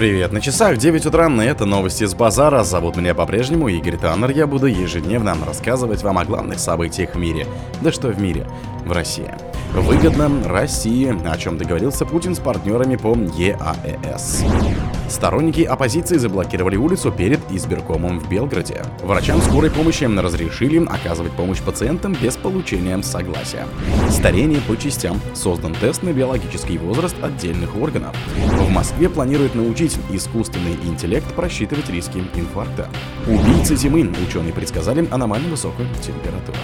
Привет, на часах 9 утра, и это новости с базара. Зовут меня по-прежнему Игорь Таннер. Я буду ежедневно рассказывать вам о главных событиях в мире. Да что в мире, в России. Выгодно России, о чем договорился Путин с партнерами по ЕАЭС. Сторонники оппозиции заблокировали улицу перед избиркомом в Белграде. Врачам скорой помощи разрешили оказывать помощь пациентам без получения согласия. Старение по частям. Создан тест на биологический возраст отдельных органов. В Москве планируют научить искусственный интеллект просчитывать риски инфаркта. Убийцы зимы. Ученые предсказали аномально высокую температуру.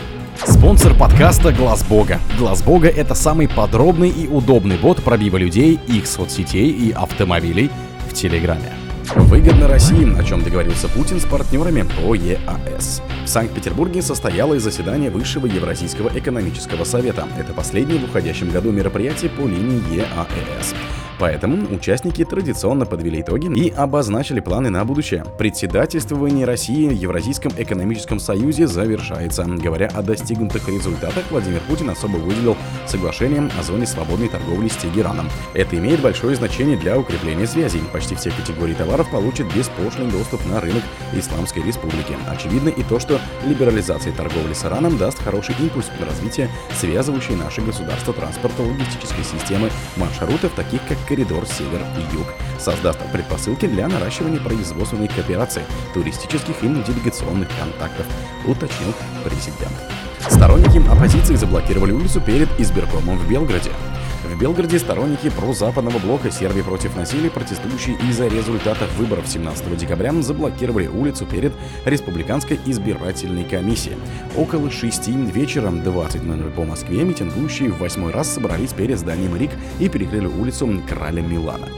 Спонсор подкаста Глаз Бога. Глаз Бога это самый подробный и удобный бот пробива людей, их соцсетей и автомобилей в Телеграме. Выгодно России, о чем договорился Путин с партнерами по ЕАЭС. В Санкт-Петербурге состоялось заседание Высшего Евразийского экономического совета. Это последнее в уходящем году мероприятие по линии ЕАЭС. Поэтому участники традиционно подвели итоги и обозначили планы на будущее. Председательствование России в Евразийском экономическом союзе завершается. Говоря о достигнутых результатах, Владимир Путин особо выделил соглашение о зоне свободной торговли с Тегераном. Это имеет большое значение для укрепления связей. Почти все категории товаров получат беспошлинный доступ на рынок Исламской Республики. Очевидно и то, что либерализация торговли с Ираном даст хороший импульс для развития связывающей наши государства транспорта-логистической системы маршрутов, таких как коридор север и юг, создав предпосылки для наращивания производственной кооперации, туристических и делегационных контактов, уточнил президент. Сторонники оппозиции заблокировали улицу перед избиркомом в Белграде. В Белграде сторонники прозападного блока Сербии против насилия, протестующие из-за результатов выборов 17 декабря, заблокировали улицу перед Республиканской избирательной комиссией. Около 6 вечера 20.00 по Москве митингующие в восьмой раз собрались перед зданием РИК и перекрыли улицу Краля Милана.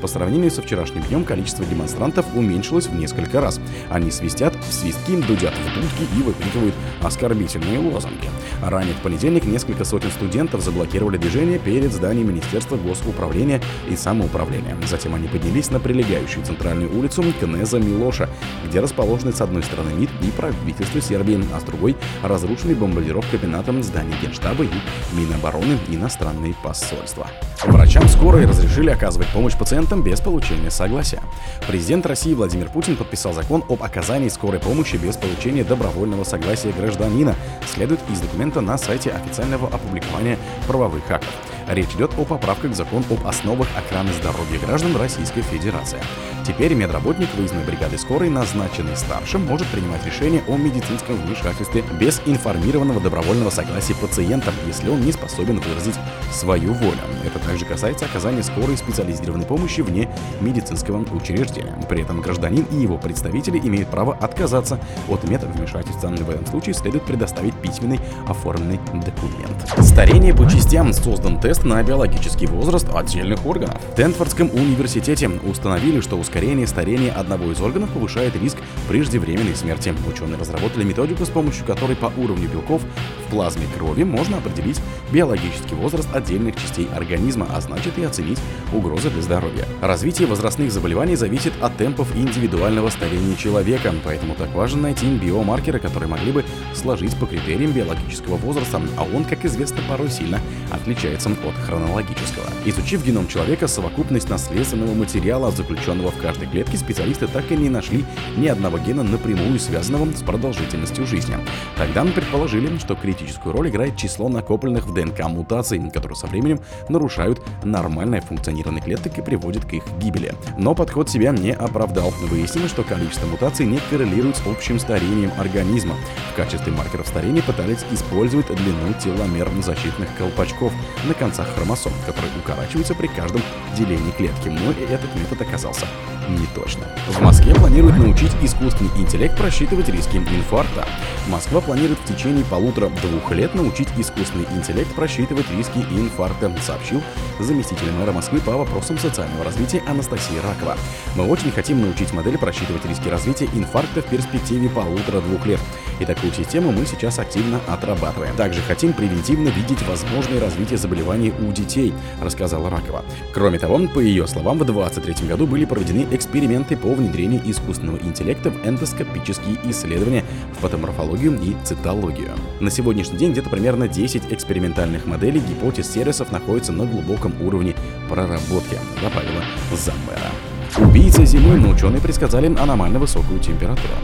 По сравнению со вчерашним днем количество демонстрантов уменьшилось в несколько раз. Они свистят в свистки, дудят в дудки и выкрикивают оскорбительные лозунги. Ранее в понедельник несколько сотен студентов заблокировали движение перед зданием Министерства госуправления и самоуправления. Затем они поднялись на прилегающую центральную улицу Кнеза Милоша, где расположены с одной стороны МИД и правительство Сербии, а с другой разрушенный бомбардировкой кабинетом здания Генштаба и Минобороны иностранные посольства. Врачам скорой разрешили оказывать помощь пациентам без получения согласия. Президент России Владимир Путин подписал закон об оказании скорой помощи без получения добровольного согласия гражданина, следует из документа на сайте официального опубликования правовых актов. Речь идет о поправках в закон об основах охраны здоровья граждан Российской Федерации. Теперь медработник выездной бригады скорой, назначенный старшим, может принимать решение о медицинском вмешательстве без информированного добровольного согласия пациента, если он не способен выразить свою волю. Это также касается оказания скорой специализированной помощи вне медицинского учреждения. При этом гражданин и его представители имеют право отказаться от медвмешательства. В этом случае следует предоставить письменный оформленный документ. Старение по частям создан тест на биологический возраст отдельных органов. В Тенфордском университете установили, что ускорение старения одного из органов повышает риск преждевременной смерти. Ученые разработали методику, с помощью которой по уровню белков плазме крови можно определить биологический возраст отдельных частей организма, а значит и оценить угрозы для здоровья. Развитие возрастных заболеваний зависит от темпов индивидуального старения человека, поэтому так важно найти биомаркеры, которые могли бы сложить по критериям биологического возраста, а он, как известно, порой сильно отличается от хронологического. Изучив геном человека, совокупность наследственного материала, заключенного в каждой клетке специалисты так и не нашли ни одного гена напрямую связанного с продолжительностью жизни. Тогда мы предположили, что критическую роль играет число накопленных в ДНК мутаций, которые со временем нарушают нормальное функционирование клеток и приводят к их гибели. Но подход себя не оправдал. Выяснилось, что количество мутаций не коррелирует с общим старением организма. В качестве маркеров старения пытались использовать длину теломер защитных колпачков на концах хромосом, которые укорачиваются при каждом делении клетки. Но и этот метод оказался не точно. В Москве планируют научить искусственный интеллект просчитывать риски инфаркта. Москва планирует в течение полутора-двух лет научить искусственный интеллект просчитывать риски инфаркта, сообщил заместитель мэра Москвы по вопросам социального развития Анастасия Ракова. Мы очень хотим научить модель просчитывать риски развития инфаркта в перспективе полутора-двух лет. И такую систему мы сейчас активно отрабатываем. Также хотим превентивно видеть возможное развитие заболеваний у детей, рассказала Ракова. Кроме того, по ее словам, в 2023 году были проведены эксперименты по внедрению искусственного интеллекта в эндоскопические исследования в патоморфологию и цитологию. На сегодняшний день где-то примерно 10 экспериментальных моделей гипотез сервисов находятся на глубоком уровне проработки, добавила замэра. Убийца зимы, но ученые предсказали аномально высокую температуру.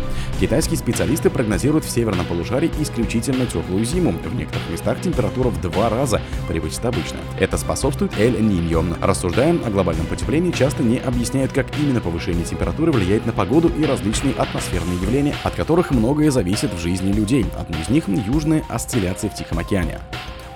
Китайские специалисты прогнозируют в северном полушарии исключительно теплую зиму. В некоторых местах температура в два раза превысит обычно. Это способствует Эль-Ниньо. Рассуждая о глобальном потеплении, часто не объясняют, как именно повышение температуры влияет на погоду и различные атмосферные явления, от которых многое зависит в жизни людей. Одно из них — южные осцилляции в Тихом океане.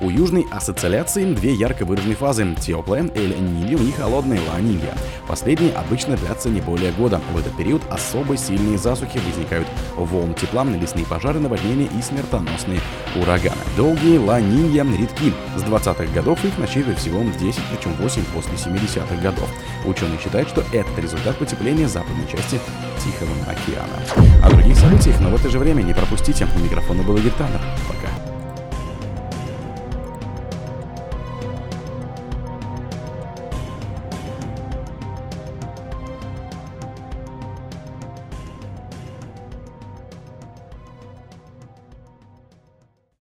У южной ассоциации две ярко выраженные фазы – теплая Эль-Ниньо и холодная Ла-Нинья. Последние обычно длятся не более года. В этот период особо сильные засухи возникают волн тепла, лесные пожары, наводнения и смертоносные ураганы. Долгие Ла-Нинья редки. С 20-х годов их насчитывает всего 10, причем 8 после 70-х годов. Ученые считают, что это результат потепления западной части Тихого океана. О других событиях, но в это же время не пропустите. У микрофона был Игорь Таннер.